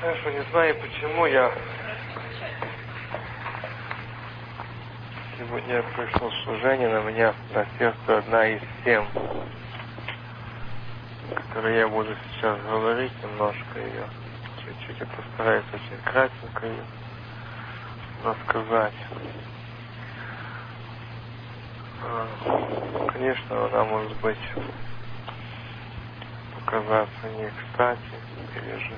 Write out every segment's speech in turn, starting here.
Хорошо, не знаю почему я сегодня пришел служение, на меня на сердце одна из тем, которые я буду сейчас говорить, немножко ее, чуть-чуть, я постараюсь очень кратенько ее рассказать. А, конечно, она может быть показаться не кстати, или же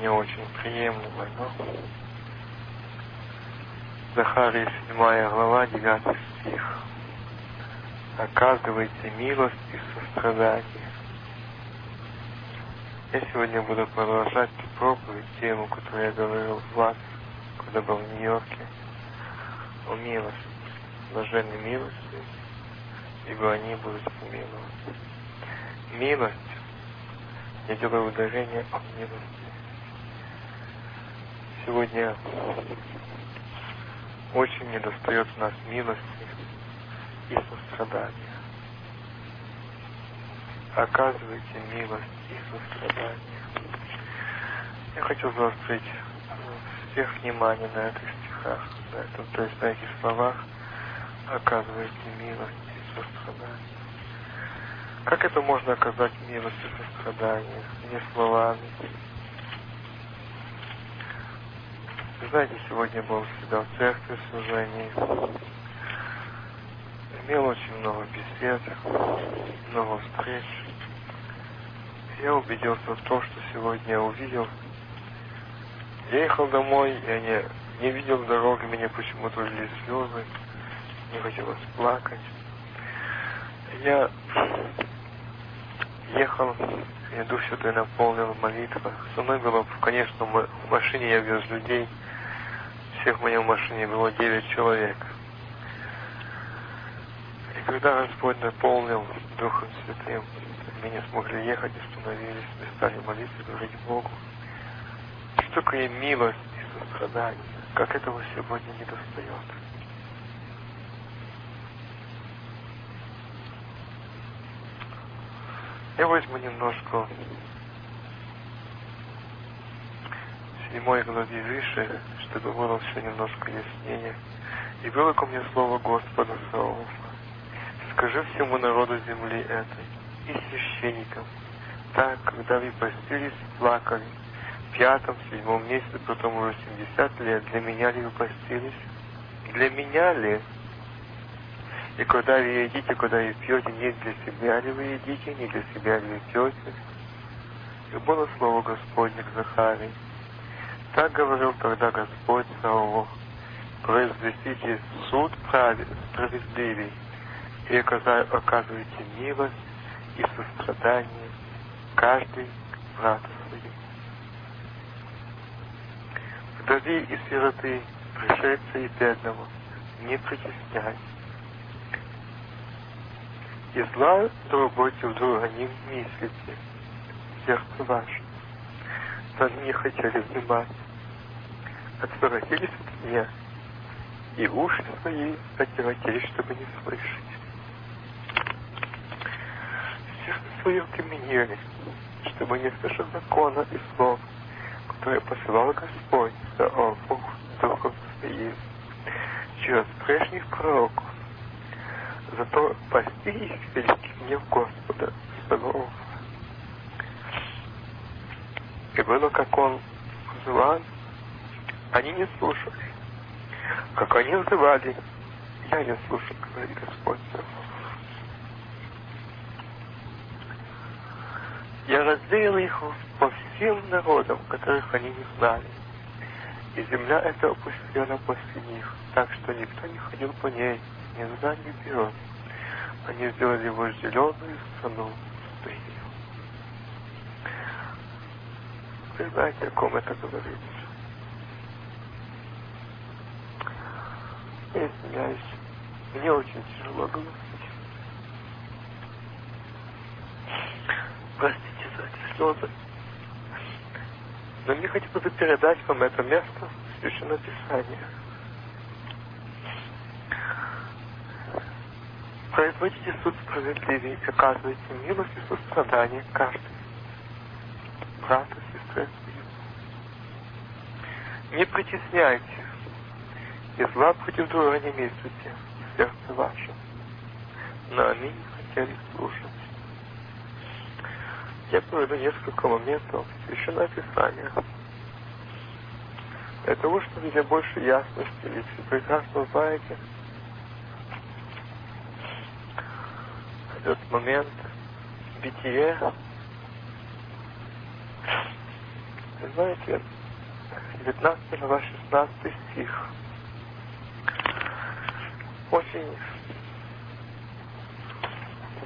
не очень приемлемой, но Захария 7 глава, 9 стих. Оказывайте милость и сострадание. Я сегодня буду продолжать проповедь, тему, которую я говорил в вас, когда был в Нью-Йорке, о милости, блаженной милости, ибо они будут помилованы. Милость, я делаю ударение о милости. Сегодня очень недостает у нас милости и сострадания. Оказывайте милость и сострадание. Я хочу заострить всех внимание на этих стихах, на этом, то есть на этих словах. Оказывайте милость и сострадание. Как это можно оказать милость и сострадание? Не словами, знаете, сегодня был всегда в церкви в служении. Имел очень много бесед, много встреч. Я убедился в том, что сегодня я увидел. Я ехал домой, я не, не видел дороги, меня почему-то лили слезы, не хотелось плакать. Я ехал, и Дух Святой наполнил молитва. Со мной было, конечно, в машине я вез людей, всех в моей машине было девять человек. И когда Господь наполнил Духом Святым, мы не смогли ехать, остановились, мы стали молиться, говорить Богу. Что такое милость и сострадание? Как этого сегодня не достает? Я возьму немножко седьмой главе выше, чтобы было все немножко яснее. И было ко мне слово Господа Саофа. Скажи всему народу земли этой и священникам, так, когда вы постились, плакали, в пятом, седьмом месяце, потом уже семьдесят лет, для меня ли вы постились? Для меня ли? И когда вы едите, когда вы пьете, не для себя ли вы едите, не для себя ли вы пьете? И было слово Господне к Захарии. Так говорил тогда Господь Саулу, произвестите суд правед, справедливый, и оказывайте милость и сострадание каждый брату своему. Вдови и сироты, пришельца и бедного, не притесняй. И зла другой в друга не мыслите, сердце ваше. Не хотели внимать отворотились от меня, и уши свои отворотились, чтобы не слышать. Сердце свое применили, чтобы не слышать закона и слов, которые посылал Господь Бог Духом Своим через прежних пророков. Зато пасти их великий гнев Господа своего. И было, как он звал они не слушали. Как они взывали, я не слушал, говорит Господь. Я развеял их по всем народам, которых они не знали. И земля эта опустела после них, так что никто не ходил по ней, ни за, ни вперед. Они сделали его зеленую страну пустыню. Вы знаете, о ком это говорится? Я извиняюсь. Мне очень тяжело говорить. Простите за эти слезы. Но мне хотелось бы передать вам это место Священного Писания. Производите суд справедливый оказывайте милость и сострадание каждый брат и сестре Не притесняйте, и зла против друга не местите в сердце вашем. Но они не хотели слушать. Я проведу несколько моментов Священное Писание. Для того, чтобы для большей ясности, ведь вы прекрасно знаете, этот момент бытие, вы знаете, 19 глава 16 стих. Очень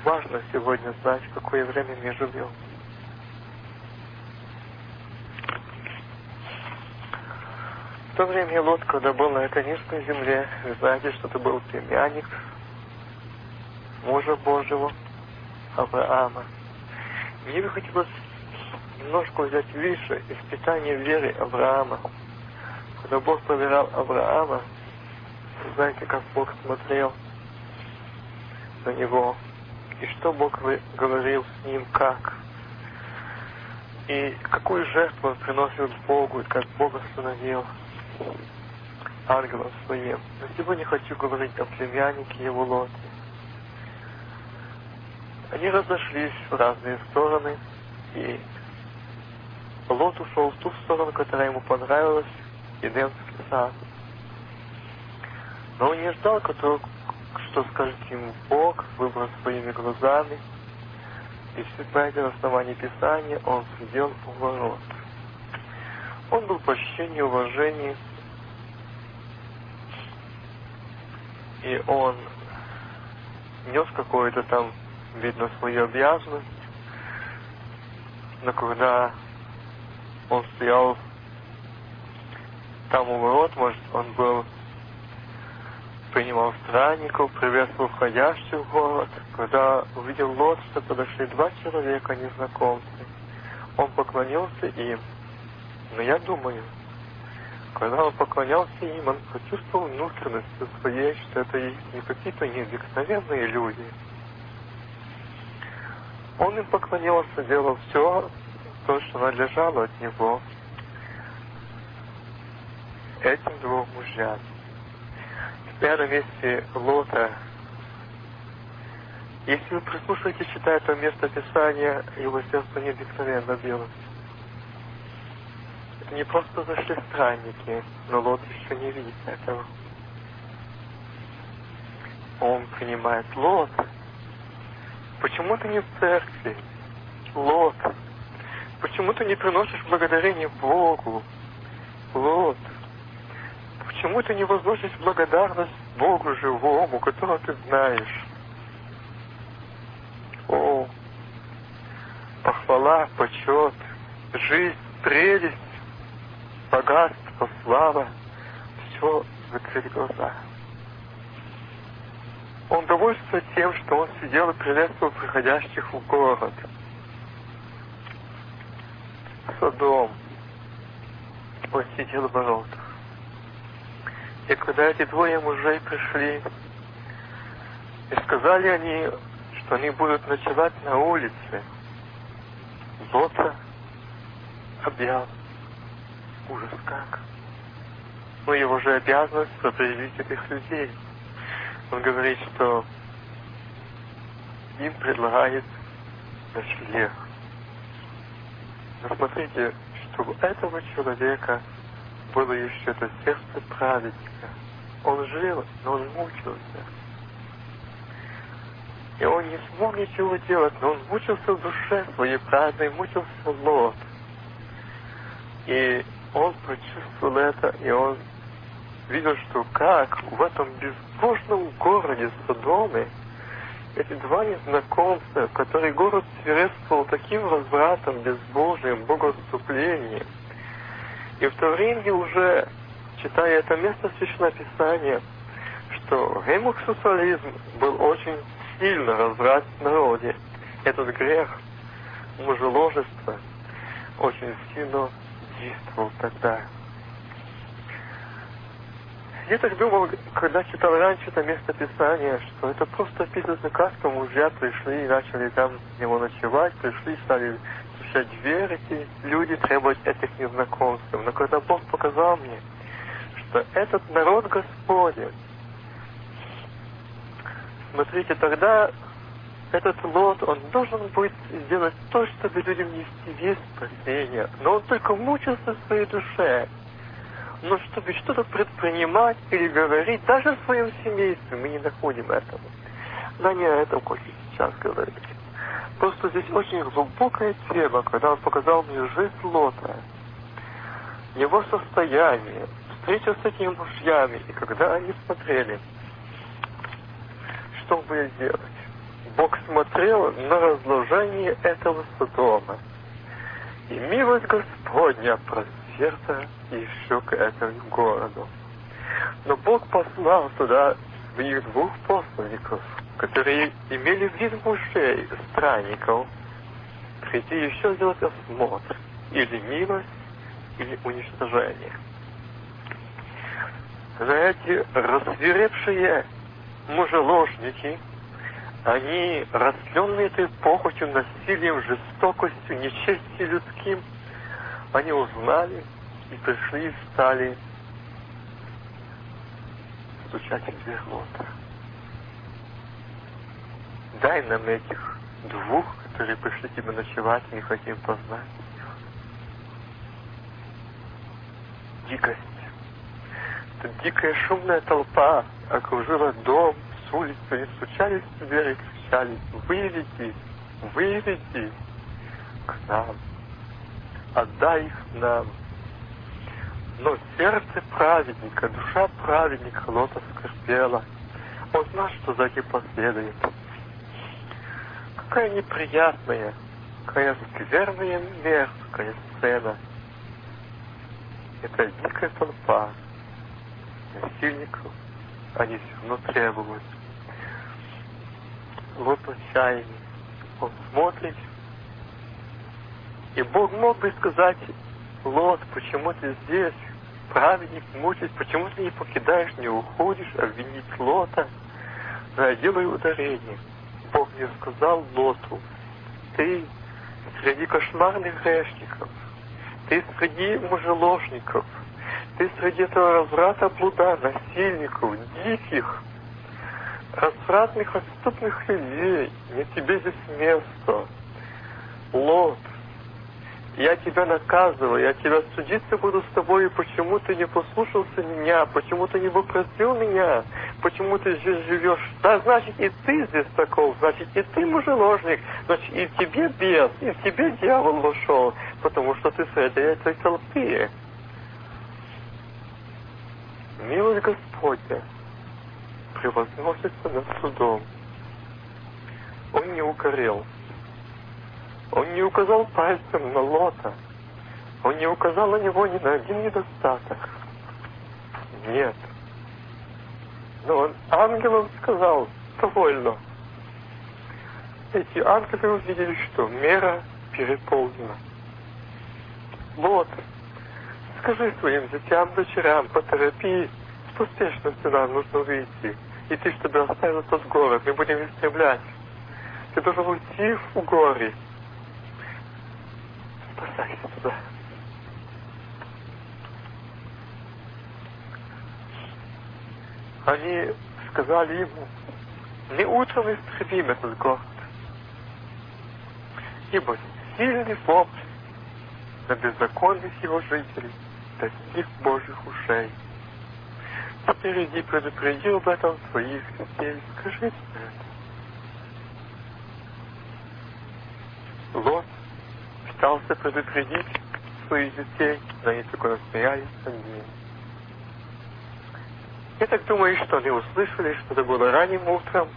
важно сегодня знать, в какое время мы живем. В то время Лот, когда был на низкой земле, вы знаете, что это был племянник мужа Божьего Авраама. Мне бы хотелось немножко взять выше испытание веры Авраама. Когда Бог проверял Авраама, знаете, как Бог смотрел на него, и что Бог говорил с ним, как. И какую жертву он приносил Богу, и как Бог остановил ангелом своим. Но сегодня хочу говорить о племяннике его Лоте. Они разошлись в разные стороны, и Лот ушел в ту сторону, которая ему понравилась, Едемский сад. Но он не ждал, что скажет ему Бог, выбрал своими глазами. И все знаете, на основании Писания он сидел у ворот. Он был почтение, уважение. И он нес какую-то там, видно, свою обязанность. Но когда он стоял там у ворот, может, он был принимал странников, приветствовал входящих в город. Когда увидел Лот, что подошли два человека незнакомцы, он поклонился им. Но я думаю, когда он поклонялся им, он почувствовал внутренностью своей, что это не какие-то необыкновенные люди. Он им поклонился, делал все, то, что надлежало от него этим двум мужьям пятом месте Лота. Если вы прислушаетесь, читая это место Писания, его сердце необыкновенно билось. Не просто зашли странники, но Лот еще не видит этого. Он принимает Лот. Почему ты не в церкви? Лот. Почему ты не приносишь благодарение Богу? Лот. Почему ты не возносишь благодарность Богу живому, которого ты знаешь? О, похвала, почет, жизнь, прелесть, богатство, слава, все закрыть глаза. Он довольствуется тем, что он сидел и приветствовал приходящих в город. Содом. Он сидел в воротах. И когда эти двое мужей пришли, и сказали они, что они будут ночевать на улице, Лота объял. Ужас как. Но его же обязанность определить этих людей. Он говорит, что им предлагает ночлег. Но смотрите, что у этого человека было еще это сердце праведника. Он жил, но он мучился. И он не смог ничего делать, но он мучился в душе своей праведной, мучился Лот. И он почувствовал это, и он видел, что как в этом безбожном городе Содоме эти два незнакомца, которые город свирепствовал таким развратом, безбожием, богоотступлением, и в то время уже, читая это место Священного Писания, что гомосексуализм был очень сильно разврат в народе. Этот грех мужеложества очень сильно действовал тогда. Я так думал, когда читал раньше это место Писания, что это просто как то мужья пришли и начали там с него ночевать, пришли, стали стучать в дверь, эти люди требовать этих незнакомств. Но когда Бог показал мне, что этот народ Господень, смотрите, тогда этот лот, он должен будет сделать то, чтобы людям нести весь спасение. Но он только мучился в своей душе. Но чтобы что-то предпринимать или говорить, даже в своем семействе, мы не находим этого. Да не о этом хочу сейчас говорить. Просто здесь очень глубокая тема, когда он показал мне жизнь Лота, его состояние, встреча с этими мужьями, и когда они смотрели, что будет делать. Бог смотрел на разложение этого Содома. И милость Господня просверта еще к этому городу. Но Бог послал туда своих двух посланников, которые имели вид мужей, странников, прийти еще сделать осмотр, или милость, или уничтожение. За эти рассверепшие мужеложники – они, растленные этой похотью, насилием, жестокостью, нечестью людским, они узнали и пришли и стали стучать в дверь. Дай нам этих двух, которые пришли тебе ночевать, не хотим познать их. Дикость. Эта дикая шумная толпа окружила дом, с улицы и стучались в дверь и кричали, выведи, выведи к нам, отдай их нам. Но сердце праведника, душа праведника Лота скорбела. Он знал, что за этим последует. Какая неприятная, какая скверная, мерзкая сцена. Это дикая толпа насильников, они все равно требуют вот отчаянии. Он смотрит, и Бог мог бы сказать, Лот, почему ты здесь? Праведник мучить, почему ты не покидаешь, не уходишь, обвинить Лота? Но я делаю ударение. Бог мне сказал Лоту, ты среди кошмарных грешников, ты среди мужеложников, ты среди этого разврата блуда, насильников, диких, развратных, отступных людей. Не тебе здесь место. Лот, я тебя наказываю, я тебя судиться буду с тобой, почему ты не послушался меня, почему ты не попросил меня, почему ты здесь живешь. Да, значит, и ты здесь таков, значит, и ты мужеложник, значит, и тебе бес, и тебе дьявол вошел, потому что ты среди этой толпы. Милость Господня, превозносится над судом. Он не укорил. Он не указал пальцем на Лота. Он не указал на него ни на один недостаток. Нет. Но он ангелам сказал, довольно. Эти ангелы увидели, что мера переполнена. Лот, скажи своим детям, дочерям, поторопись, поспешно сюда нужно выйти. И ты, чтобы оставил тот город, мы будем истреблять. Ты должен уйти в горы. Спасайся туда. Они сказали ему, не утром истребим этот город, ибо сильный вопль на беззаконных его жителей достиг Божьих ушей. Впереди предупредил об этом своих детей. Скажите это. Лот пытался предупредить своих детей, но они только насмеялись над. Я так думаю, что они услышали, что это было ранним утром.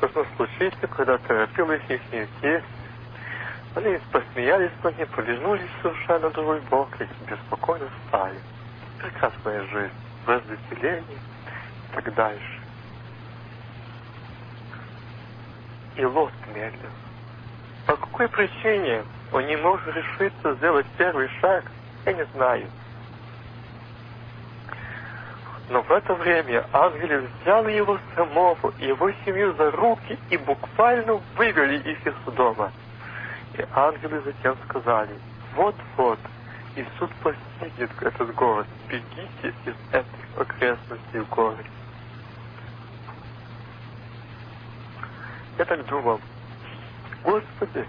Должно случиться, когда торопилась их тесть. Они посмеялись над ним, повернулись совершенно на другой бок и беспокойно спали. Прекрасная жизнь развеселение и так дальше. И Лот медлил. По какой причине он не мог решиться сделать первый шаг, я не знаю. Но в это время ангелы взяли его самого и его семью за руки и буквально вывели их из дома. И ангелы затем сказали, вот-вот, и суд постигнет этот город, бегите из этих окрестностей в город. Я так думал, Господи,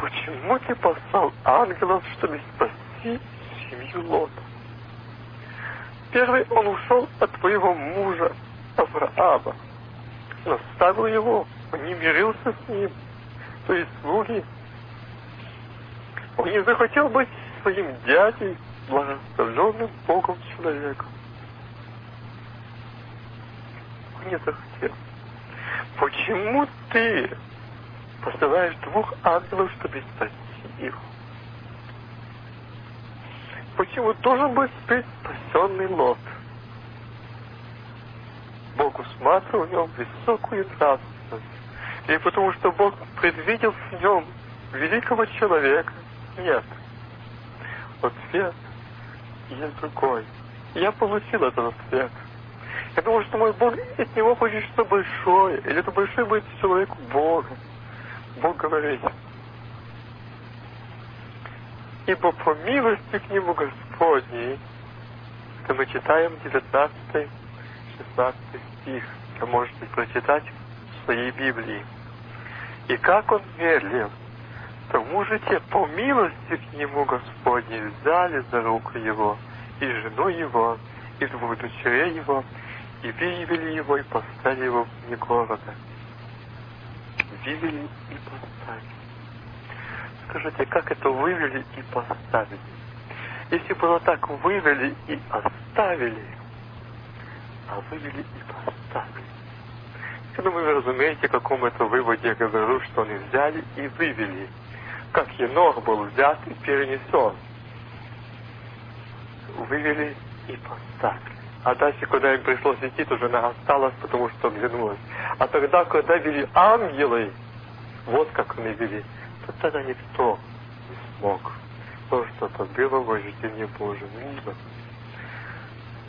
почему ты послал ангелов, чтобы спасти семью Лота? Первый он ушел от твоего мужа Авраама, наставил его, он не мирился с ним, то есть слуги. Он не захотел быть своим дядей, благословленным Богом человеком. Он не захотел. Почему ты посылаешь двух ангелов, чтобы спасти их? Почему должен быть спасенный Лот? Бог усматривал в нем высокую нравственность. И потому что Бог предвидел в нем великого человека? Нет. Ответ есть другой. Я получил этот ответ. Я думал, что мой Бог от него хочет что большое. Или это большой будет человек Бога. Бог говорит, ибо по милости к нему Господней, это мы читаем 19 16 стих, вы можете прочитать в своей Библии. И как он медлил, тому же те по милости к нему Господней взяли за руку его, и жену его, и двух дочерей его, и вывели его, и поставили его вне города. Вывели и поставили. Скажите, как это вывели и поставили? Если было так, вывели и оставили, а вывели и поставили. Я думаю, вы разумеете, о каком это выводе я говорю, что они взяли и вывели. Как Енох был взят и перенесен. Вывели и поставили. А дальше, когда им пришлось идти, то жена осталась, потому что оглянулась. А тогда, когда вели ангелы, вот как они вели, то тогда никто не смог. Потому что это было вождение Божие. Мило.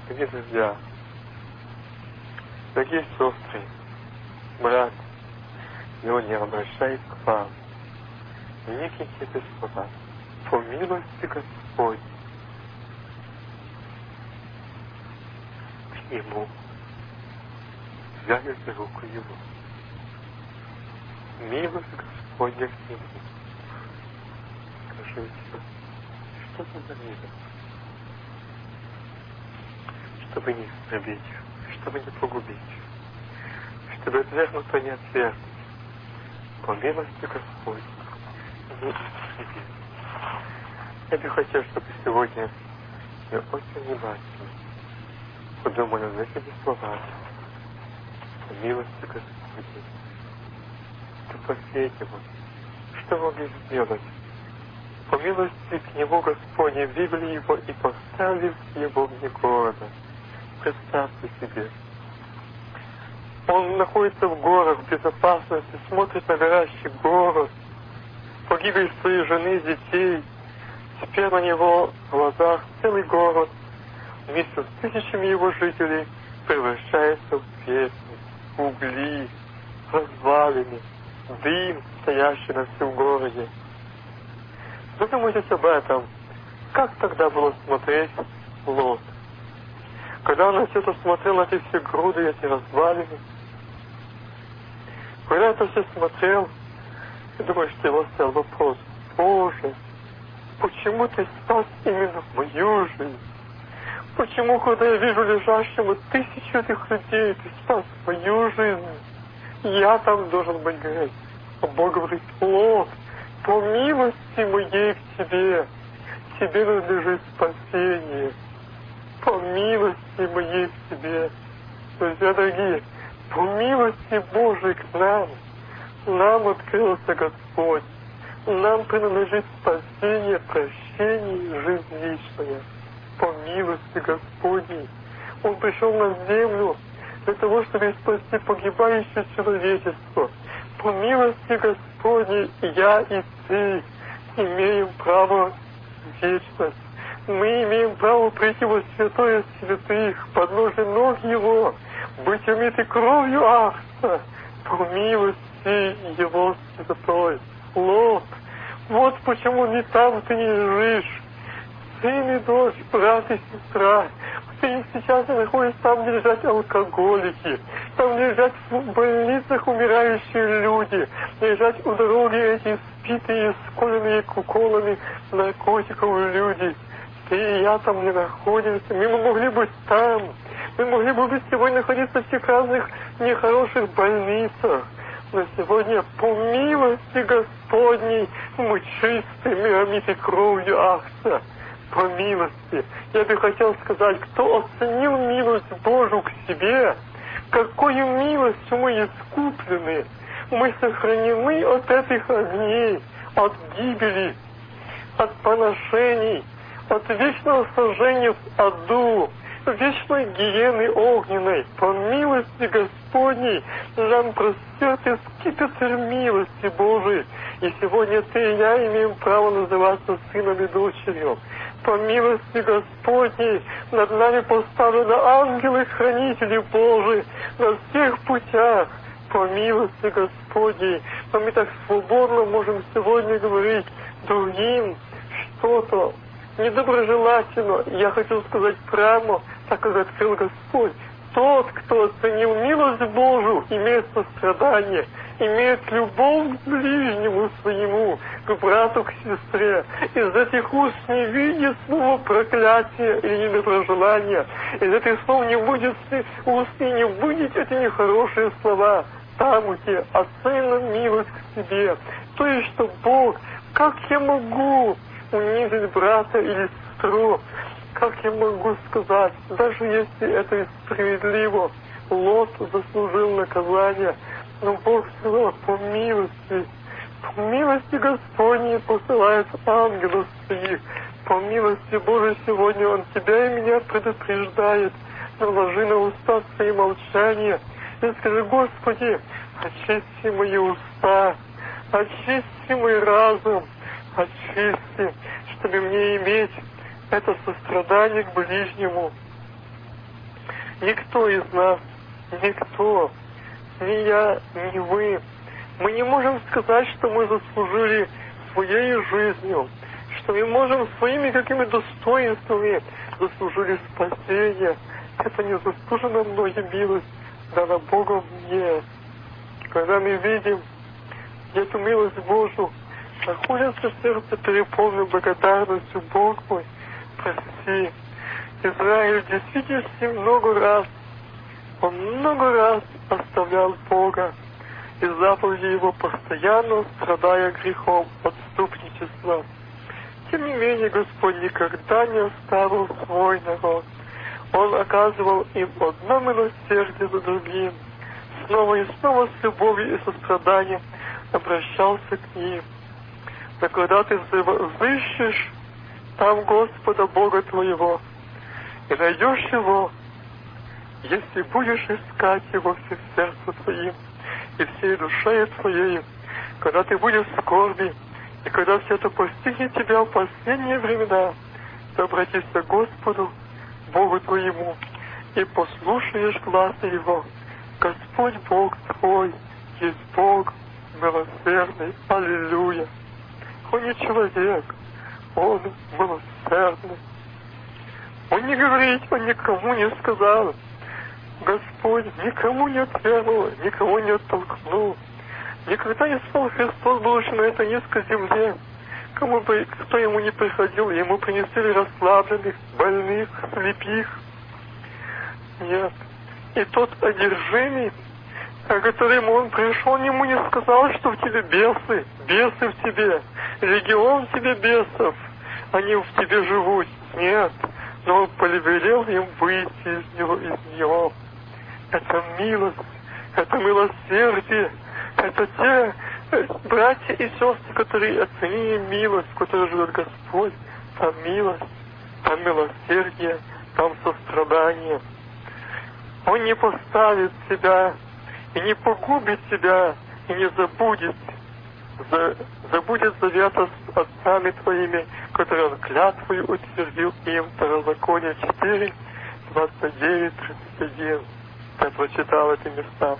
Дорогие друзья, дорогие сестры, брат, он не обращает к вам никаких бесплат, по милости Господь. К Нему взяли за руку Его. Милость Господня к Нему. Скажите, что это за милость? Чтобы не истребить, чтобы не погубить, чтобы отвергнуто не отвергнуть. По милости Господь. Я бы хотел, чтобы сегодня мы очень внимательно подумали над этими словами. По милости Господи. Что последнего, что могли сделать? По милости к Нему Господне вывели его и поставили его вне города. Представьте себе. Он находится в горах, в безопасности, смотрит на горящий город, погибель своей жены, детей. Теперь на него в глазах целый город вместе с тысячами его жителей превращается в песню, угли, развалины, дым, стоящий на всем городе. Задумайтесь об этом. Как тогда было смотреть Лот? Когда он все это смотрел, эти все груды, эти развалины, когда это все смотрел, я думаю, что его стоял вопрос, Боже, почему ты спас именно мою жизнь? Почему, когда я вижу лежащего тысячу этих людей, ты спас мою жизнь? Я там должен быть гореть. А Бог говорит, Лот, по милости моей к тебе, тебе надлежит спасение. По милости моей к тебе. Друзья дорогие, по милости Божией к нам, нам открылся Господь. Нам принадлежит спасение, прощение и жизнь вечная. По милости Господней. Он пришел на землю для того, чтобы спасти погибающее человечество. По милости Господней я и ты имеем право вечность. мы имеем право прийти во святое святых, под ножи ног Его, быть умиты кровью Ахса, по милости Его святой. Лот, вот почему не там ты не лежишь. Сын и дочь, брат и сестра, ты сейчас находишься там, где лежат алкоголики, там лежат в больницах умирающие люди, лежат у дороги эти спитые, сколенные уколами наркотиков люди. Ты и я там не находимся, мы могли быть там, мы могли бы сегодня находиться в тех разных нехороших больницах. Но сегодня по милости Господней мы чистые, мы омиты кровью Ахса. По милости. Я бы хотел сказать, кто оценил милость Божию к себе, какую милостью мы искуплены, мы сохранены от этих огней, от гибели, от поношений, от вечного сожжения в аду, вечной гиены огненной, по милости Господней, нам простерты скипетр милости Божией. И сегодня ты и я имеем право называться сыном и дочерью. По милости Господней над нами поставлены ангелы-хранители Божии на всех путях. По милости Господней. Но мы так свободно можем сегодня говорить другим что-то, недоброжелательно, я хочу сказать прямо, так как открыл Господь, тот, кто оценил милость Божию, имеет сострадание, имеет любовь к ближнему своему, к брату, к сестре. Из этих уст не видит слова проклятия или недоброжелания. Из этих слов не будет уст и не будет эти нехорошие слова. Там, где оценена милость к себе. То есть, что Бог, как я могу унизить брата или сестру, как я могу сказать, даже если это и справедливо, Лот заслужил наказание, но Бог сказал, по милости, по милости Господней посылает ангелов своих, по милости Божией сегодня Он тебя и меня предупреждает, наложи на уста свои молчания, и скажи, Господи, очисти мои уста, очисти мой разум, очисти, чтобы мне иметь это сострадание к ближнему. Никто из нас, никто, ни я, ни вы, мы не можем сказать, что мы заслужили своей жизнью, что мы можем своими какими достоинствами заслужили спасение. Это не заслужена мной милость, дана Богом мне. Когда мы видим эту милость Божию, находится сердце переполнен благодарностью Бог мой, прости. Израиль действительно много раз, он много раз оставлял Бога, и заповеди его постоянно страдая грехом отступничества. Тем не менее, Господь никогда не оставил свой народ. Он оказывал им одно милосердие за другим. Снова и снова с любовью и состраданием обращался к ним. Но когда ты взыщешь там Господа Бога твоего, и найдешь Его, если будешь искать Его всем сердцем твоим и всей душой твоей, когда ты будешь в скорби, и когда все это постигнет тебя в последние времена, то обратись к Господу, Богу твоему, и послушаешь глаза Его. Господь Бог твой есть Бог милосердный. Аллилуйя. Он не человек, он милосердный. Он не говорит, он никому не сказал. Господь никому не отвергнул, никого не оттолкнул. Никогда не спал Христос, будучи на этой низкой земле. Кому бы, кто ему не приходил, ему принесли расслабленных, больных, слепих. Нет. И тот одержимый, к которому он пришел, ему не сказал, что в тебе бесы, бесы в тебе, легион в тебе бесов, они в тебе живут. Нет, но он повелел им выйти из него, из него. Это милость, это милосердие, это те э, братья и сестры, которые оценили милость, в которой живет Господь. Там милость, там милосердие, там сострадание. Он не поставит себя и не погубит тебя, и не забудет, за, забудет завета с отцами твоими, который Он клятвою утвердил им Второзаконие 4, 29, 31. Я прочитал эти места.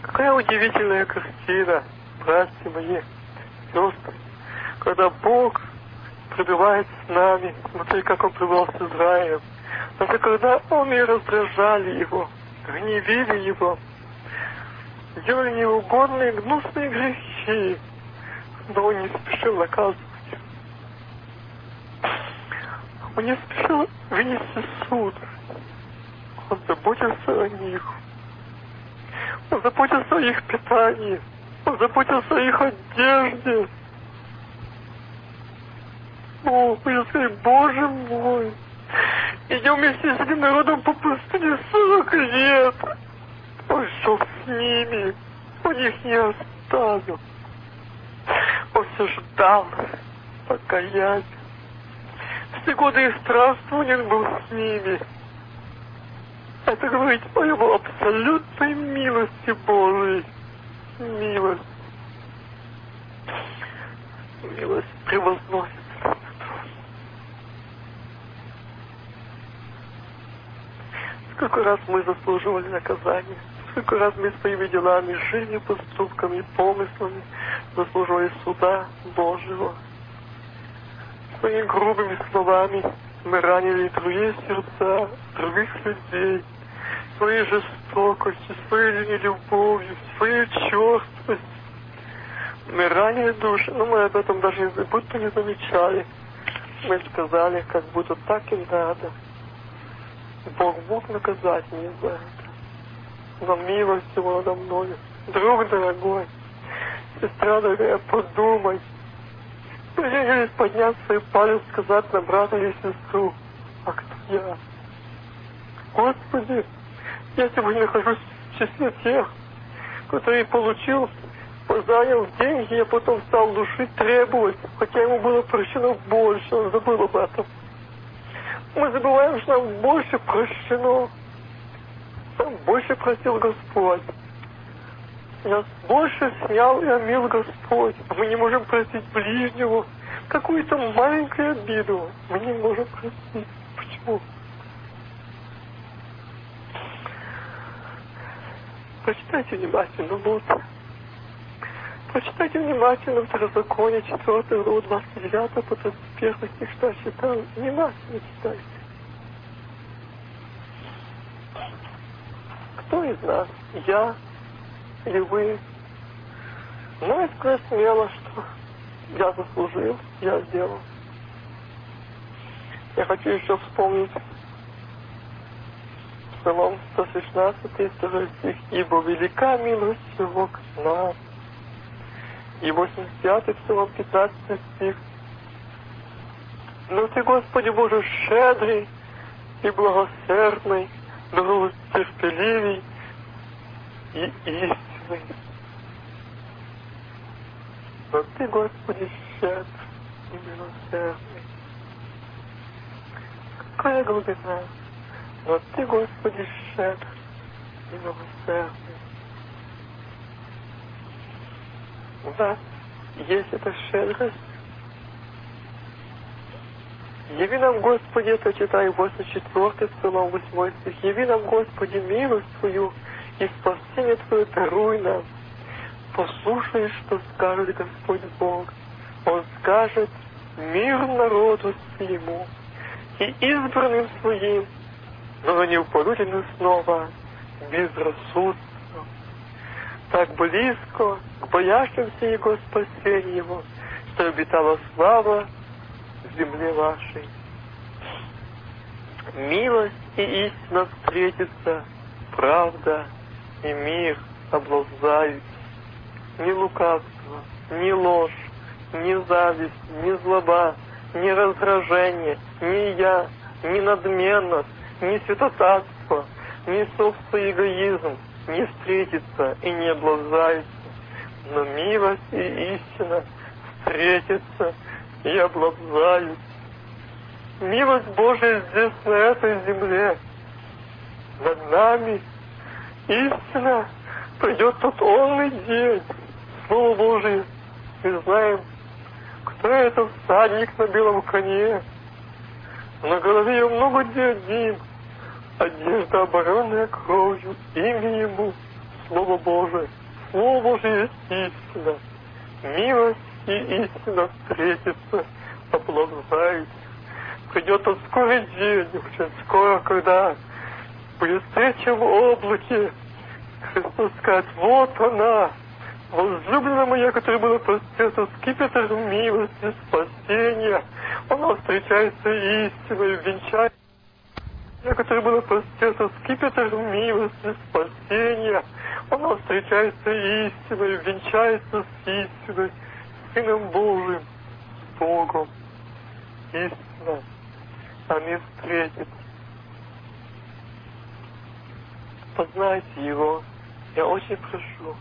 Какая удивительная картина, братья мои, сестры, когда Бог пребывает с нами, смотри, как Он пребывал с Израилем. Даже когда он и раздражали его, гневили его, делали неугодные гнусные грехи, но он не спешил наказывать. Он не спешил вынести суд. Он заботился о них. Он заботился о их питании. Он заботился о их одежде. О, сказал, Боже мой, идем вместе с этим народом по пустыне сорок лет. Он шел с ними, он их не оставил. Он все ждал покаяния. Все годы их странствования он был с ними. Это говорит о его абсолютной милости Божией. Милость. Милость превозносит Сколько раз мы заслуживали наказания, сколько раз мы своими делами, жизнью, поступками, помыслами заслуживали суда Божьего. Своими грубыми словами мы ранили другие сердца, других людей, своей жестокостью, своей нелюбовью, своей черствостью. Мы ранили души, но мы об этом даже не, будто не замечали. Мы сказали, как будто так и надо. Бог мог наказать меня за это. Но милость его надо мной. Друг дорогой, сестра дорогая, подумай. Прежде поднять свой палец, сказать на брата или сестру, а кто я? Господи, я сегодня в числе тех, который получил, занял деньги, а потом стал душить, требовать, хотя ему было прощено больше, он забыл об этом. Мы забываем, что нам больше прощено. Нам больше простил Господь. Нас больше снял и омил Господь. Мы не можем простить ближнего. Какую-то маленькую обиду мы не можем простить. Почему? Прочитайте внимательно вот. Прочитайте внимательно Второзаконие 4 главу 29 по 31 стих, что я читал. Внимательно читайте. Кто из нас, я или вы, может сказать смело, что я заслужил, я сделал. Я хочу еще вспомнить Псалом 116, 2 стих. «Ибо велика милость его к нам, и 85 Псалом 15 стих. Но Ты, Господи Боже, щедрый и благосердный, терпеливый и истинный. Но Ты, Господи, щедр и милосердный. Какая глубина! Но Ты, Господи, щедр и милосердный. Да, есть эта щедрость. Яви нам, Господи, это читаю 84 Псалом 8 стих. Яви нам, Господи, милость Твою и спасение Твое даруй нам. Послушай, что скажет Господь Бог. Он скажет мир народу своему и избранным своим, но не упадут ли снова безрассудно так близко к боящимся Его спасения Его, что обитала слава земле вашей. Милость и истина встретятся, правда и мир облазают. Ни лукавство, ни ложь, ни зависть, ни злоба, ни раздражение, ни я, ни надменность, ни святотатство, ни эгоизм, не встретится и не облазается, но милость и истина встретятся и облабзают. Милость Божия здесь, на этой земле, над нами. Истина придет тот онный день. Слово Божие, мы знаем, что это всадник на белом коне. На голове ее много диадим, одежда оборонная кровью, имя ему, Слово Божие. Слово Божие есть истина. Милость и истина встретятся, облажают. Придет он скорый день, очень скоро, когда будет встреча в облаке. Христос скажет, вот она, возлюбленная моя, которая была простерта скипетр милости, спасения. Она встречается истиной, венчает я, которая была простерта скипетр милости, спасения. Она встречается истиной, венчается с истиной, Сыном Божиим, Богом. Истина. Они встретятся. Познайте Его. Я очень прошу.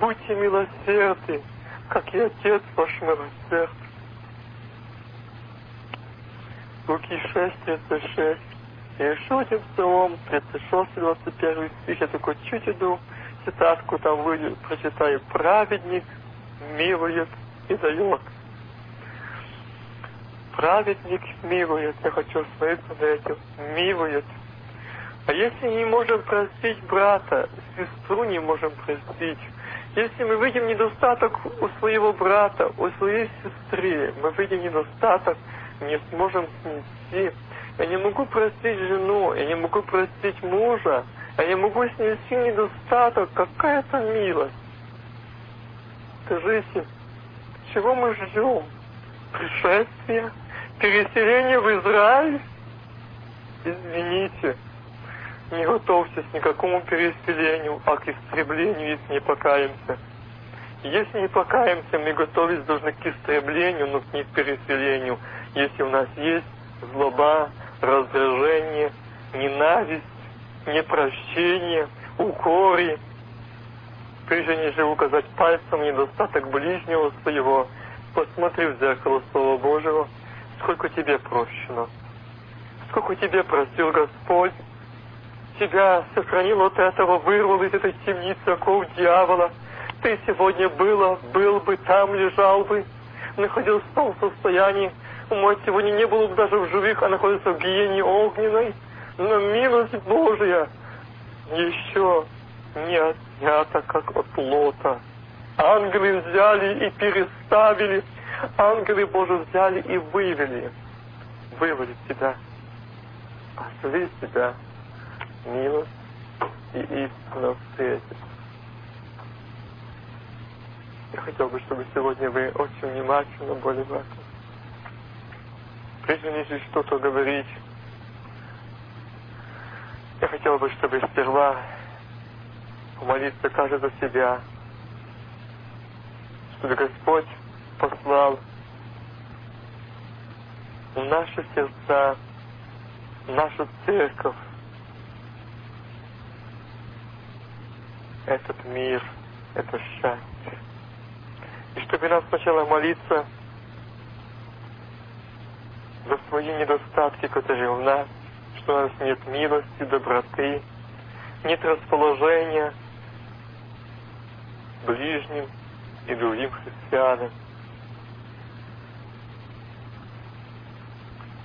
Будьте милосердны, как и Отец ваш милосерд. Луки 6, 36. Один псалом, 36, 21 стих. Я такой чуть иду, цитатку там выйду, прочитаю. Праведник милует и дает. Праведник милует. Я хочу остановиться на этим. Милует. А если не можем простить брата, сестру не можем простить, если мы видим недостаток у своего брата, у своей сестры, мы видим недостаток, не сможем снести. Я не могу простить жену, я не могу простить мужа, я не могу снести недостаток. Какая это милость? Скажите, чего мы ждем? Пришествие? Переселение в Израиль? Извините, не готовьтесь к никакому переселению, а к истреблению, если не покаемся. Если не покаемся, мы готовить должны к истреблению, но не к переселению. Если у нас есть злоба, раздражение, ненависть, непрощение, укоры, прежде нежели указать пальцем недостаток ближнего своего, посмотри в зеркало Слова Божьего, сколько тебе прощено, сколько тебе простил Господь, тебя сохранил от этого, вырвал из этой темницы оков дьявола. Ты сегодня было, был бы, там лежал бы, находился в том состоянии, мой сегодня не был бы даже в живых, а находится в гиене огненной. Но милость Божья еще не отнята, как от лота. Ангелы взяли и переставили. Ангелы Божьи взяли и вывели. Вывели тебя. Пошли тебя милость и истина встретит. Я хотел бы, чтобы сегодня вы очень внимательно были в этом. Прежде нежели что-то говорить, я хотел бы, чтобы сперва помолиться каждый за себя, чтобы Господь послал в наши сердца, нашу церковь, этот мир, это счастье. И чтобы нам сначала молиться за свои недостатки, которые у нас, что у нас нет милости, доброты, нет расположения ближним и другим христианам.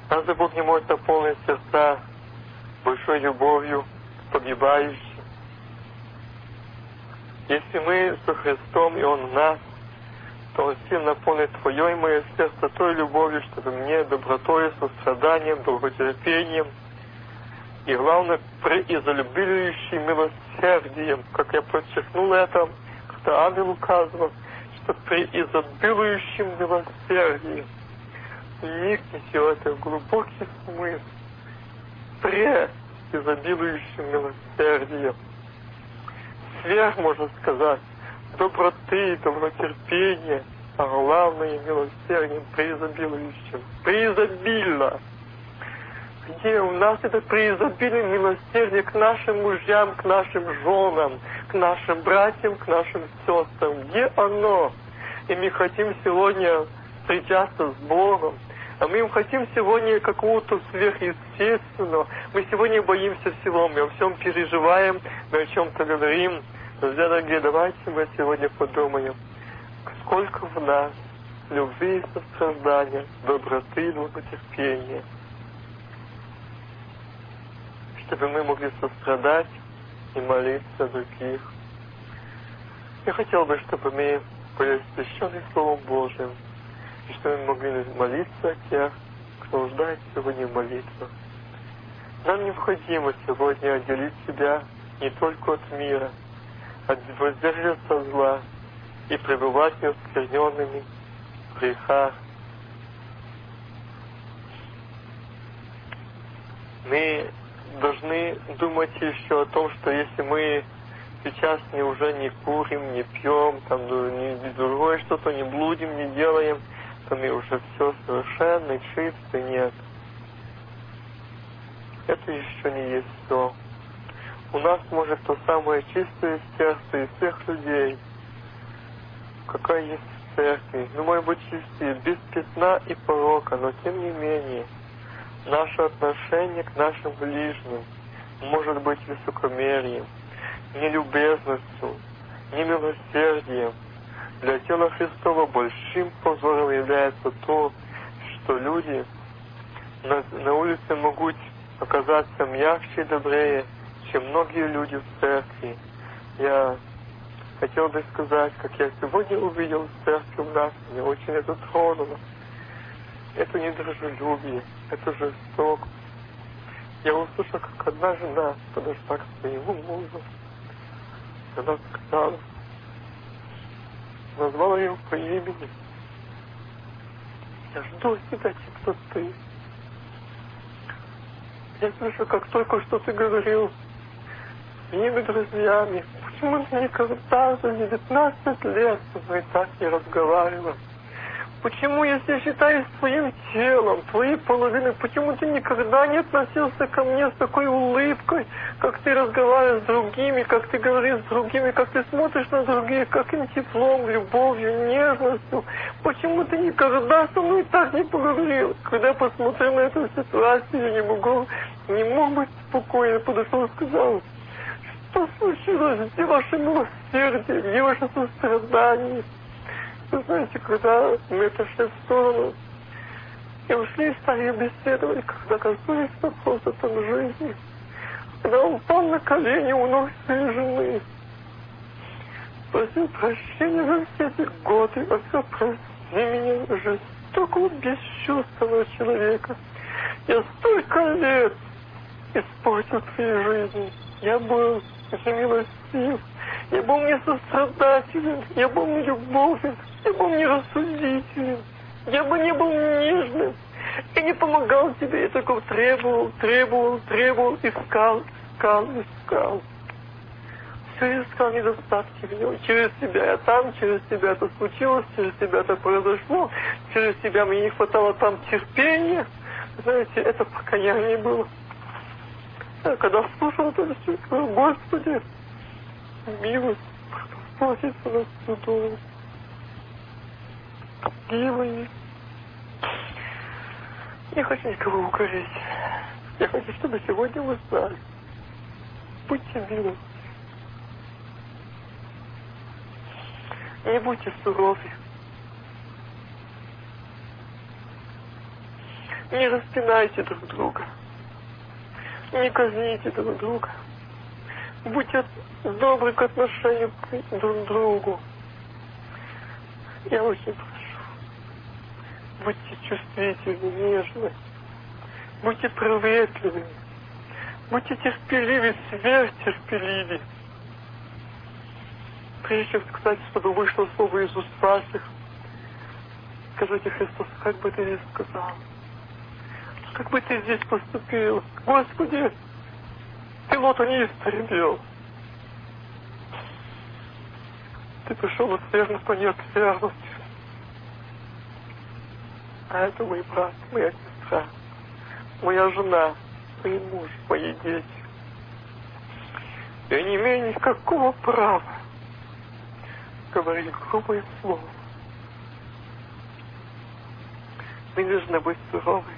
Разве Бог не может наполнить сердца большой любовью погибающим? Если мы со Христом, и Он в нас, то Он сильно наполнит Твое и мое сердце той любовью, чтобы мне добротой, состраданием, долготерпением, и главное, преизолюбляющим милосердием, как я подчеркнул это, когда ангел указывал, что преизобилующим милосердием. Вникните в это глубокий смысл. Преизобилующим милосердием сверх, можно сказать, доброты, добротерпения, а главное милосердием преизобилующим. Преизобильно. Где у нас это преизобильное милосердие к нашим мужьям, к нашим женам, к нашим братьям, к нашим сестрам? Где оно? И мы хотим сегодня встречаться с Богом, а мы им хотим сегодня какого-то сверхъестественного. Мы сегодня боимся всего, мы о всем переживаем, мы о чем-то говорим. Дорогие, давайте мы сегодня подумаем, сколько в нас любви и сострадания, доброты и долготерпения. Чтобы мы могли сострадать и молиться других. Я хотел бы, чтобы мы были освящены Словом Божьим, и чтобы мы могли молиться о тех, кто нуждается сегодня в молитвах. Нам необходимо сегодня отделить себя не только от мира, воздерживаться зла и пребывать неоскверненными в грехах. Мы должны думать еще о том, что если мы сейчас не уже не курим, не пьем, там ну, не другое что-то, не блудим, не делаем, то мы уже все совершенно чисто нет. Это еще не есть все. У нас может то самое чистое сердце из всех людей, какая есть в церкви. Ну, может быть, чистые, без пятна и порока, но тем не менее, наше отношение к нашим ближним может быть высокомерием, нелюбезностью, немилосердием. Для тела Христова большим позором является то, что люди на, на улице могут оказаться мягче и добрее, чем многие люди в церкви. Я хотел бы сказать, как я сегодня увидел в церкви у нас, мне очень это тронуло. Это не дружелюбие, это жестокость. Я услышал, как одна жена подошла к своему мужу. Она сказала, назвала его по имени. Я жду тебя, кто ты. Я слышу, как только что ты говорил с моими друзьями, почему ты никогда за 19 лет со мной так не разговаривал? Почему, если я считаюсь твоим телом, твоей половиной, почему ты никогда не относился ко мне с такой улыбкой, как ты разговариваешь с другими, как ты говоришь с другими, как ты смотришь на других, каким теплом, любовью, нежностью? Почему ты никогда со мной так не поговорил? Когда посмотрел на эту ситуацию, я не могу, не мог быть спокоен, подошел и сказал, что случилось, где ваше милосердие, где ваше сострадание? Вы знаете, когда мы отошли в сторону и ушли и стали беседовать, когда коснулись вопроса там жизни, когда он упал на колени у ног своей жены, просил прощения за все эти годы, а все прости меня, жестокого, бесчувственного человека. Я столько лет испортил твоей жизни. Я был милостив, я был не сострадателен, я был не любовен, я был не рассудителен, я бы не был нежным. Я не помогал тебе, я только требовал, требовал, требовал, искал, искал, искал. Все искал недостатки в нем. Через себя я там, через себя это случилось, через себя это произошло, через себя мне не хватало там терпения. Знаете, это покаяние было. Я когда слушал это все, говорю, Господи, милость, просится нас судом. Милые. Не хочу никого укорить. Я хочу, чтобы сегодня вы знали. Будьте милы. Не будьте суровы. Не распинайте друг друга. Не казните друг друга. Будьте добры к отношению к друг другу. Я очень прошу. Будьте чувствительны, нежны. Будьте приветливы. Будьте терпеливы, сверхтерпеливы. Прежде чем сказать, чтобы вышло слово из уст ваших, скажите Христос, как бы ты здесь сказал? Как бы ты здесь поступил? Господи, ты Лота не истребил. Ты пришел от верности, не от верности. А это мой брат, моя сестра, моя жена, мой муж, мои дети. Я не имею никакого права говорить грубое слово. Мы должны быть суровы.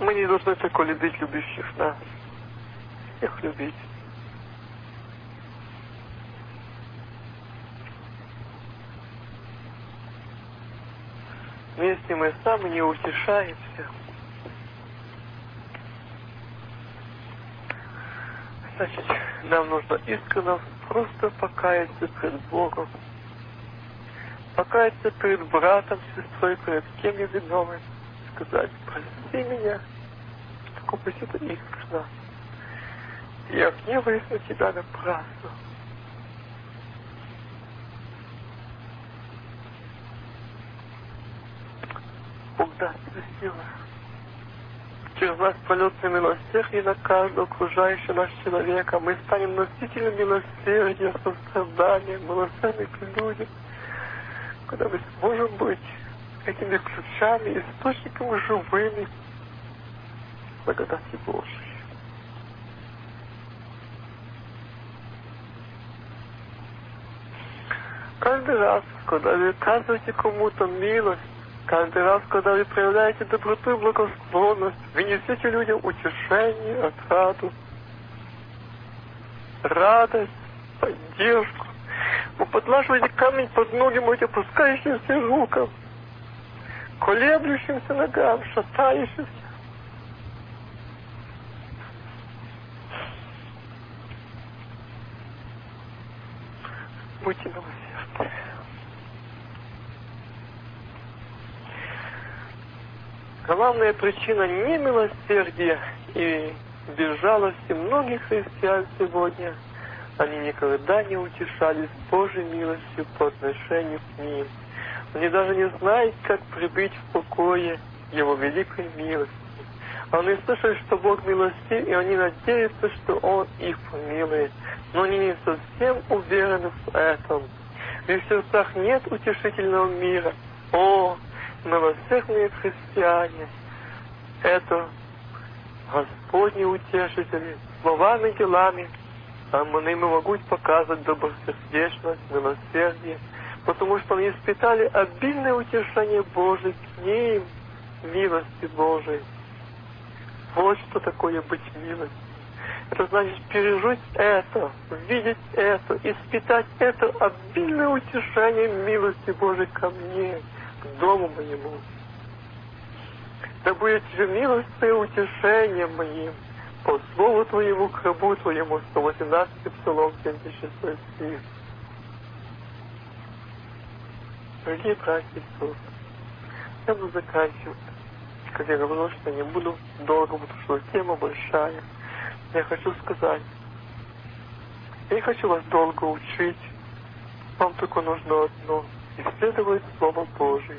Мы не должны только любить любящих нас. Их любить. Но если мы сами не утешаемся, значит, нам нужно искренне просто покаяться перед Богом. Покаяться перед братом, сестрой, перед кем я виновен. Сказать, прости меня, что это искренне. Я гневаюсь на тебя напрасно. Бог даст тебе силы. Через нас полется милосердие на каждого окружающего нас человека. Мы станем носителями милосердия, сострадания, милосердия к людям. Когда мы сможем быть этими ключами, источниками живыми благодати Божией. Каждый раз, когда вы оказываете кому-то милость, каждый раз, когда вы проявляете доброту и благосклонность, вы несете людям утешение, отраду, радость, поддержку. Вы подлаживаете камень под ноги моим опускающимся рукам, колеблющимся ногам, шатающимся. Будьте милосердны. Главная причина немилосердия и безжалости многих христиан сегодня, они никогда не утешались Божьей милостью по отношению к ним. Они даже не знают, как прибыть в покое Его великой милости. Они слышали, что Бог милостив, и они надеются, что Он их помилует. Но они не совсем уверены в этом. В сердцах нет утешительного мира. О, милосердные христиане, это Господни утешители, словами, делами, а они могут показывать добросердечность, милосердие, потому что они испытали обильное утешение Божие к ним, милости Божией. Вот что такое быть милостью. Это значит пережить это, видеть это, испытать это обильное утешение милости Божией ко мне, к дому моему. Да будет же милость и утешение моим по слову Твоему, к рабу Твоему, 118 Псалом, 76 стих. И сестры, я буду заканчивать. Как я говорил, что не буду долго, потому что тема большая. Я хочу сказать, я не хочу вас долго учить. Вам только нужно одно — исследовать Слово Божие,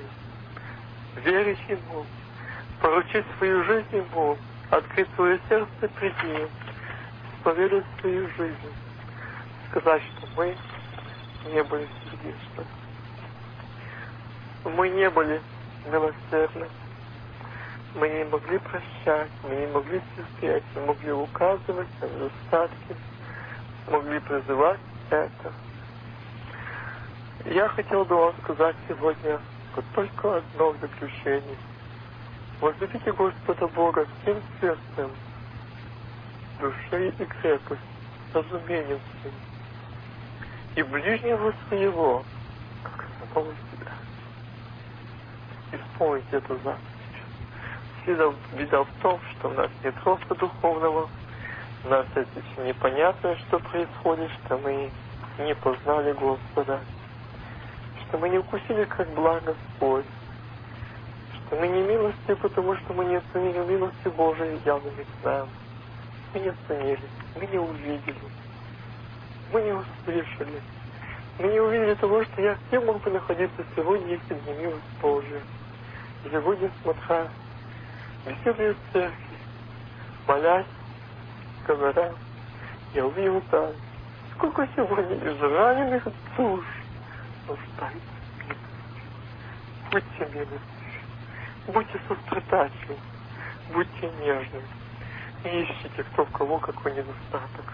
верить Ему, поручить свою жизнь Ему, открыть свое сердце пред Ним, исповедать свою жизнь, сказать, что мы не были сердечны. Мы не были милосердны. Мы не могли прощать, мы не могли терпеть, мы могли указывать на недостатки, могли призывать это. Я хотел бы вам сказать сегодня вот только одно в заключение. Возлюбите Господа Бога всем сердцем, душой и крепость, разумением всем, и ближнего своего, как самого себя. Исполните это заповедь. Всегда беда в том, что у нас нет роста духовного, у нас это непонятно, что происходит, что мы не познали Господа, что мы не укусили как благо Господь, что мы не милости, потому что мы не оценили милости Божией явными к нам. Мы не оценили, мы не увидели, мы не услышали, мы не увидели того, что я где мог бы находиться сегодня, если бы не милость Божия. Смотря, беседуя в церкви, молясь, говоря, я увидел там, сколько сегодня израненных душ нуждается в Будьте милостивы, будьте сострадательны, будьте нежны. Не ищите, кто в кого какой недостаток.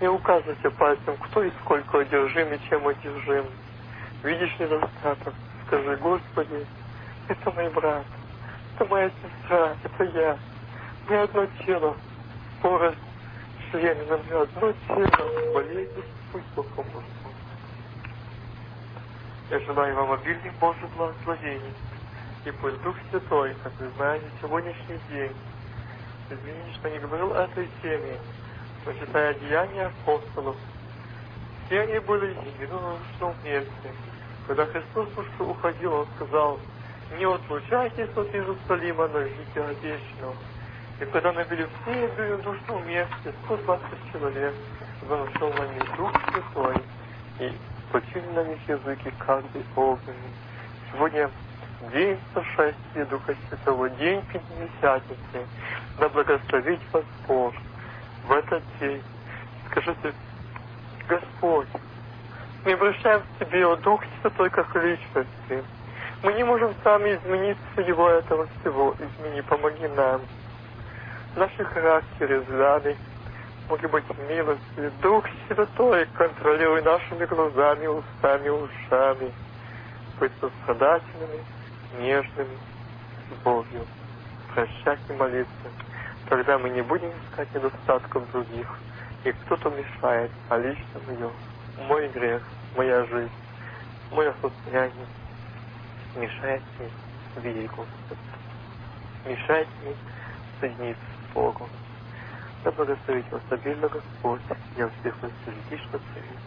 Не указывайте пальцем, кто и сколько одержим и чем одержим. Видишь недостаток, скажи, Господи, это мой брат, это моя сестра, это я. Мы одно тело, порость члены, мы одно тело, болезнь, пусть Бог поможет. Я желаю вам обильных Божьих благословений. И пусть Дух Святой, как вы знаете, сегодняшний день, извините, что не говорил о этой теме, но читая Деяния апостолов, все они были едино в месте. Когда Христос уходил, Он сказал, не отлучайтесь от Иерусалима, но ждите обещанного. И когда набили все единодушном месте, 120 человек, заношел на них Дух Святой, и почили на них языки каждый огненный. Сегодня день сошествия Духа Святого, день Пятидесятницы. Да благословить вас Бог в этот день. Скажите, Господь, мы обращаем к Тебе, о Дух Святой, как личности. Мы не можем сами изменить своего этого всего. Измени, помоги нам. Наши характеры, взгляды, могут быть милости. Дух Святой, контролируй нашими глазами, устами, ушами. Быть сострадательными, нежными, с Богом. Прощать и молиться. Тогда мы не будем искать недостатков других. И кто-то мешает, а лично мое. Мой грех, моя жизнь, мое состояние мешает видеть Господа. Мешает мне соединиться с Богом. Да благословить вас обильно Господь. Я вас сердечно целую.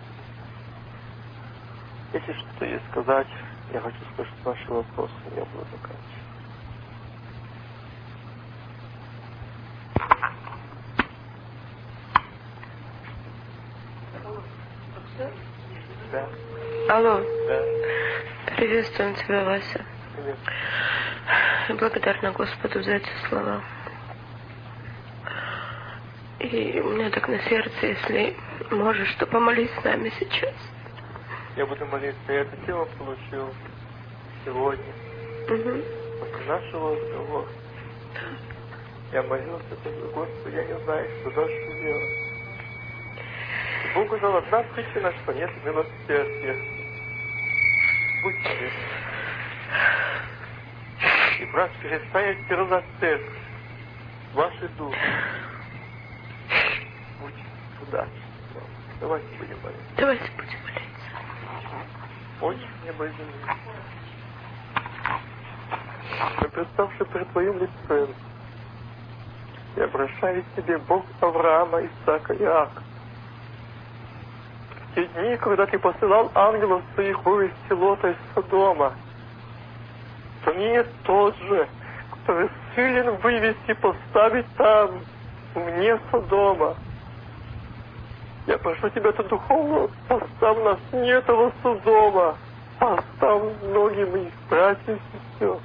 Если что-то есть сказать, я хочу слышать ваши вопросы, я буду заканчивать. Да. Алло, Да. Приветствуем тебя, Вася. И благодарна Господу за эти слова. И у меня так на сердце, если можешь, то помолись с нами сейчас. Я буду молиться. Я эту тему получил сегодня. Мгм. После нашего разговора. Я молился, Господи, я не знаю, что дальше делать. И Бог сказал, одна причина, что нет милосердия. Будьте милы. И брат, перестанет терзать церковь. Ваши души. Будьте туда. Давайте будем молиться. Давайте будем молиться. Очень небо и земли. Мы представши пред Твоим лицем, и обращаюсь к Тебе, Бог Авраама, Исаака и Иакова. Те дни, когда Ты посылал ангелов своих вывести Лота из Содома, то не тот же, который силен вывести и поставить там, вне Содома. Я прошу тебя, ты духовно поставь нас не этого Содома, а оставь ноги моих братьев и сестер.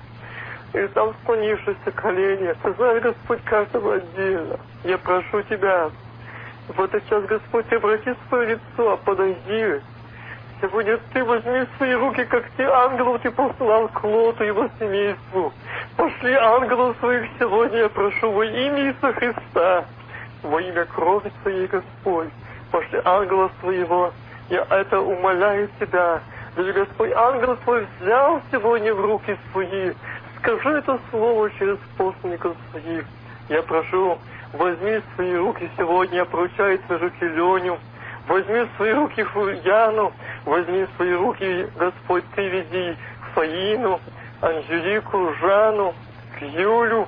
И там склонившиеся колени. Ты знаешь, Господь, каждого отдельно. Я прошу тебя, в этот час, Господь, обрати свое лицо, подойди. Сегодня ты возьми в свои руки, как те ангелов ты посылал к Лоту и его семейству. Пошли ангелов своих сегодня, я прошу, во имя Иисуса Христа, во имя крови Твоей, Господь. Пошли ангела своего, я это умоляю Тебя. Ведь Господь ангел свой взял сегодня в руки свои. Скажи это слово через посланников своих. Я прошу, возьми в свои руки сегодня, я поручаю твои руки Леню, возьми в свои руки Яну, возьми в свои руки, Господь, ты веди Фаину, Анжелику, Жанну, Юлю,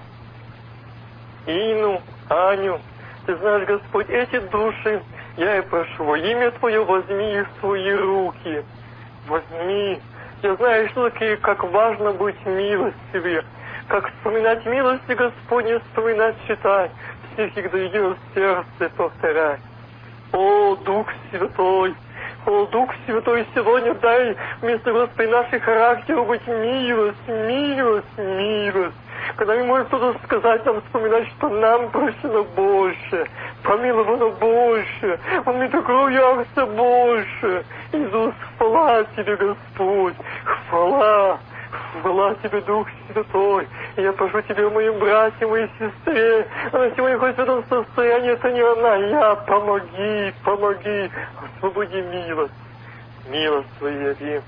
Ину, Аню. Ты знаешь, Господь, эти души, я и прошу, во имя Твое возьми их в свои руки. Возьми. Я знаю, что как важно быть милостивее, как вспоминать милости Господне, вспоминать, читать, когда идет в сердце, повторять. О, Дух Святой! О, Дух Святой, сегодня дай вместо Господи наших характеров быть милость, милость, милость. Когда не может кто-то сказать нам, вспоминать, что нам прощено больше, помиловано больше, Он не такой явится больше. Иисус, хвала Тебе, Господь, хвала, хвала Тебе, Дух Святой. И я прошу Тебя, моим братьям, моей сестре, она сегодня хоть в этом состоянии, это не она, я, помоги, помоги, освободи милость, милость Твою яви.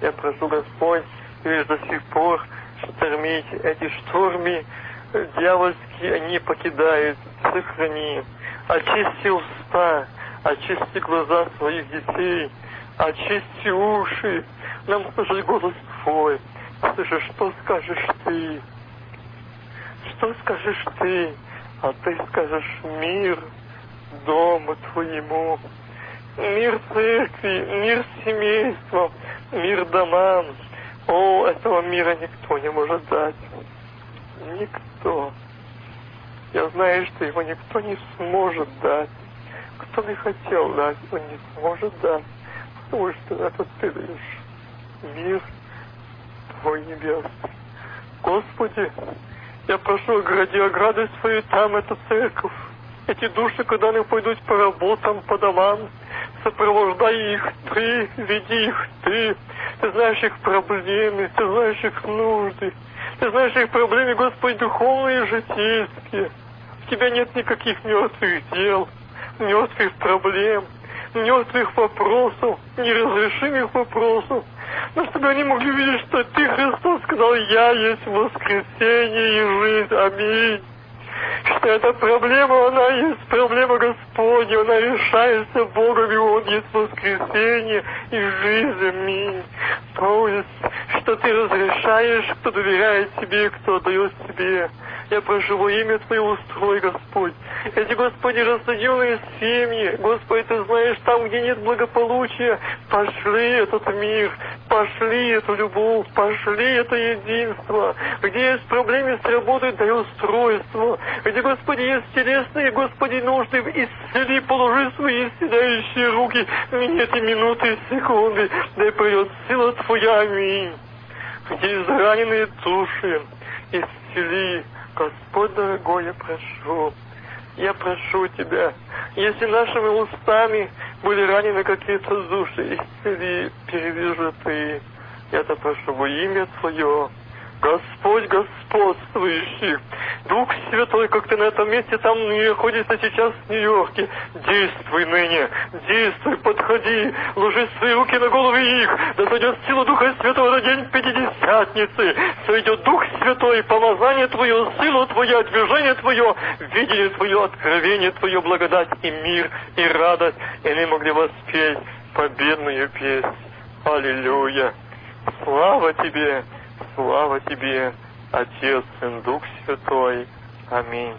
Я прошу, Господь, лишь до сих пор штормить эти штормы дьявольские, они покидают, сохрани. Очисти уста, очисти глаза своих детей, очисти уши, нам слышать голос Твой, Слышишь, что скажешь ты? Что скажешь ты? А ты скажешь мир дому твоему, мир церкви, мир семейства, мир домам. О, этого мира никто не может дать. Никто. Я знаю, что его никто не сможет дать. Кто бы хотел дать, он не сможет дать. Потому что это ты даешь мир твой небесный. Господи, я прошу, огради оградой свою там, эту церковь. Эти души, когда они пойдут по работам, по домам, сопровождай их Ты, веди их Ты. Ты знаешь их проблемы, Ты знаешь их нужды. Ты знаешь их проблемы, Господь, духовные и житейские. У Тебя нет никаких мертвых дел, мертвых проблем, мертвых вопросов, неразрешимых вопросов. Но чтобы они могли видеть, что Ты, Христос, сказал, Я есть воскресение и жизнь. Аминь что эта проблема, она есть проблема Господня, она решается Богом, и Он есть воскресение и жизнь. Аминь. То есть, что Ты разрешаешь, кто доверяет Тебе, кто дает Тебе. Я прошу во имя Твое устрой, Господь. Эти, Господи, рассуденные семьи, Господи, Ты знаешь, там, где нет благополучия, пошли этот мир, пошли эту любовь, пошли это единство. Где есть проблемы с работой, дай устройство. Где, Господи, есть телесные, Господи, нужды, исцели, положи свои исцеляющие руки минуты и секунды. Дай придет сила Твоя, аминь. Где израненные души, исцели, Господь дорогой, я прошу, я прошу Тебя, если нашими устами были ранены какие-то души, исцели, перевяжи Ты. Я это прошу во имя Твое. Господь господствующий, Дух Святой, как ты на этом месте там находишься сейчас в Нью-Йорке, действуй ныне, действуй, подходи, ложи свои руки на головы их, да сойдет сила Духа Святого на день Пятидесятницы, сойдет Дух Святой, помазание Твое, сила Твоя, движение Твое, видение Твое, откровение Твое, благодать и мир, и радость, и они могли воспеть победную песнь. Аллилуйя! Слава Тебе! Слава Тебе, Отец и Дух Святой. Аминь.